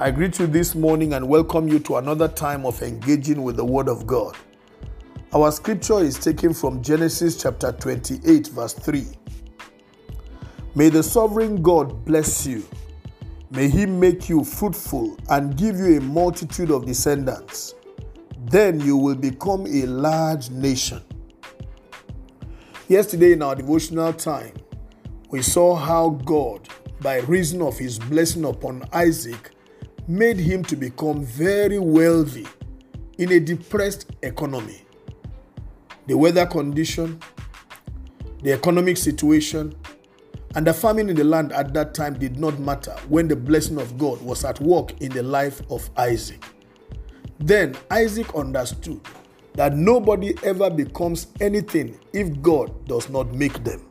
I greet you this morning and welcome you to another time of engaging with the Word of God. Our scripture is taken from Genesis chapter 28, verse 3. May the sovereign God bless you. May he make you fruitful and give you a multitude of descendants. Then you will become a large nation. Yesterday, in our devotional time, we saw how God, by reason of his blessing upon Isaac, made him to become very wealthy in a depressed economy. The weather condition, the economic situation, and the famine in the land at that time did not matter when the blessing of God was at work in the life of Isaac. Then Isaac understood that nobody ever becomes anything if God does not make them.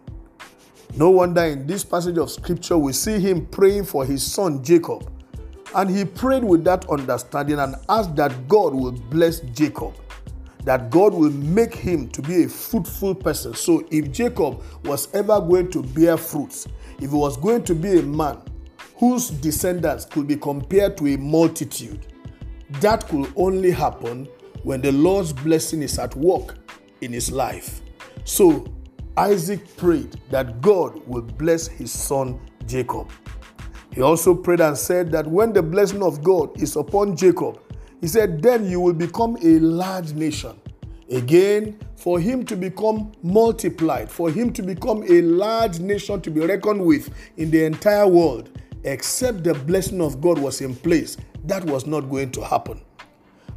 No wonder in this passage of scripture we see him praying for his son Jacob. And he prayed with that understanding and asked that God will bless Jacob, that God will make him to be a fruitful person. So if Jacob was ever going to bear fruits, if he was going to be a man whose descendants could be compared to a multitude, that could only happen when the Lord's blessing is at work in his life. So Isaac prayed that God would bless his son Jacob. He also prayed and said that when the blessing of God is upon Jacob, he said, then you will become a large nation. Again, for him to become multiplied, for him to become a large nation to be reckoned with in the entire world, except the blessing of God was in place, that was not going to happen.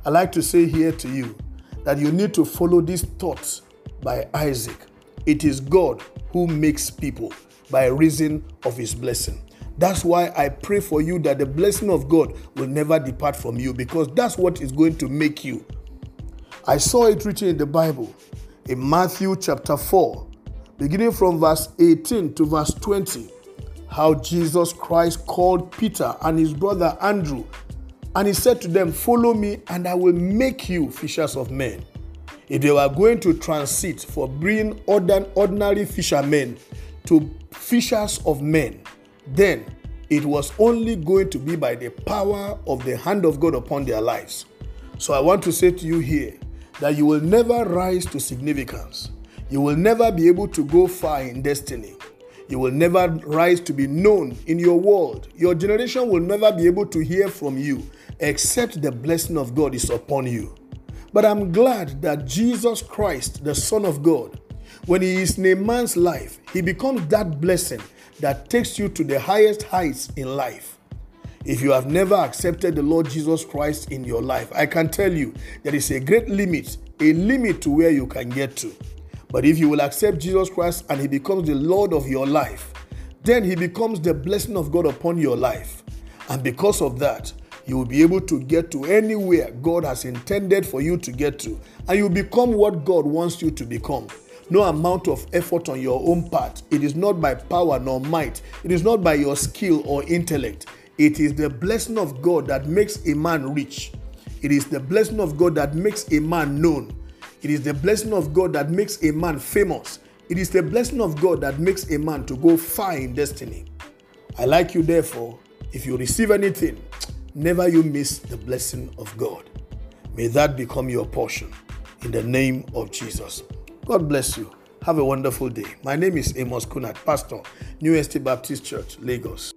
I like to say here to you that you need to follow these thoughts by Isaac. It is God who makes people by reason of his blessing. That's why I pray for you that the blessing of God will never depart from you because that's what is going to make you. I saw it written in the Bible in Matthew chapter 4, beginning from verse 18 to verse 20, how Jesus Christ called Peter and his brother Andrew and he said to them, Follow me, and I will make you fishers of men. If they were going to transit for bringing ordinary fishermen to fishers of men, then it was only going to be by the power of the hand of God upon their lives. So I want to say to you here that you will never rise to significance. You will never be able to go far in destiny you will never rise to be known in your world. Your generation will never be able to hear from you except the blessing of God is upon you. But I'm glad that Jesus Christ, the Son of God, when He is in a man's life, He becomes that blessing that takes you to the highest heights in life. If you have never accepted the Lord Jesus Christ in your life, I can tell you there is a great limit, a limit to where you can get to. But if you will accept Jesus Christ and He becomes the Lord of your life, then He becomes the blessing of God upon your life. And because of that, you will be able to get to anywhere God has intended for you to get to. And you become what God wants you to become. No amount of effort on your own part. It is not by power nor might. It is not by your skill or intellect. It is the blessing of God that makes a man rich. It is the blessing of God that makes a man known. It is the blessing of God that makes a man famous. It is the blessing of God that makes a man to go far in destiny. I like you, therefore, if you receive anything, never you miss the blessing of God. May that become your portion in the name of Jesus. God bless you. Have a wonderful day. My name is Amos Kunat, Pastor, New Estate Baptist Church, Lagos.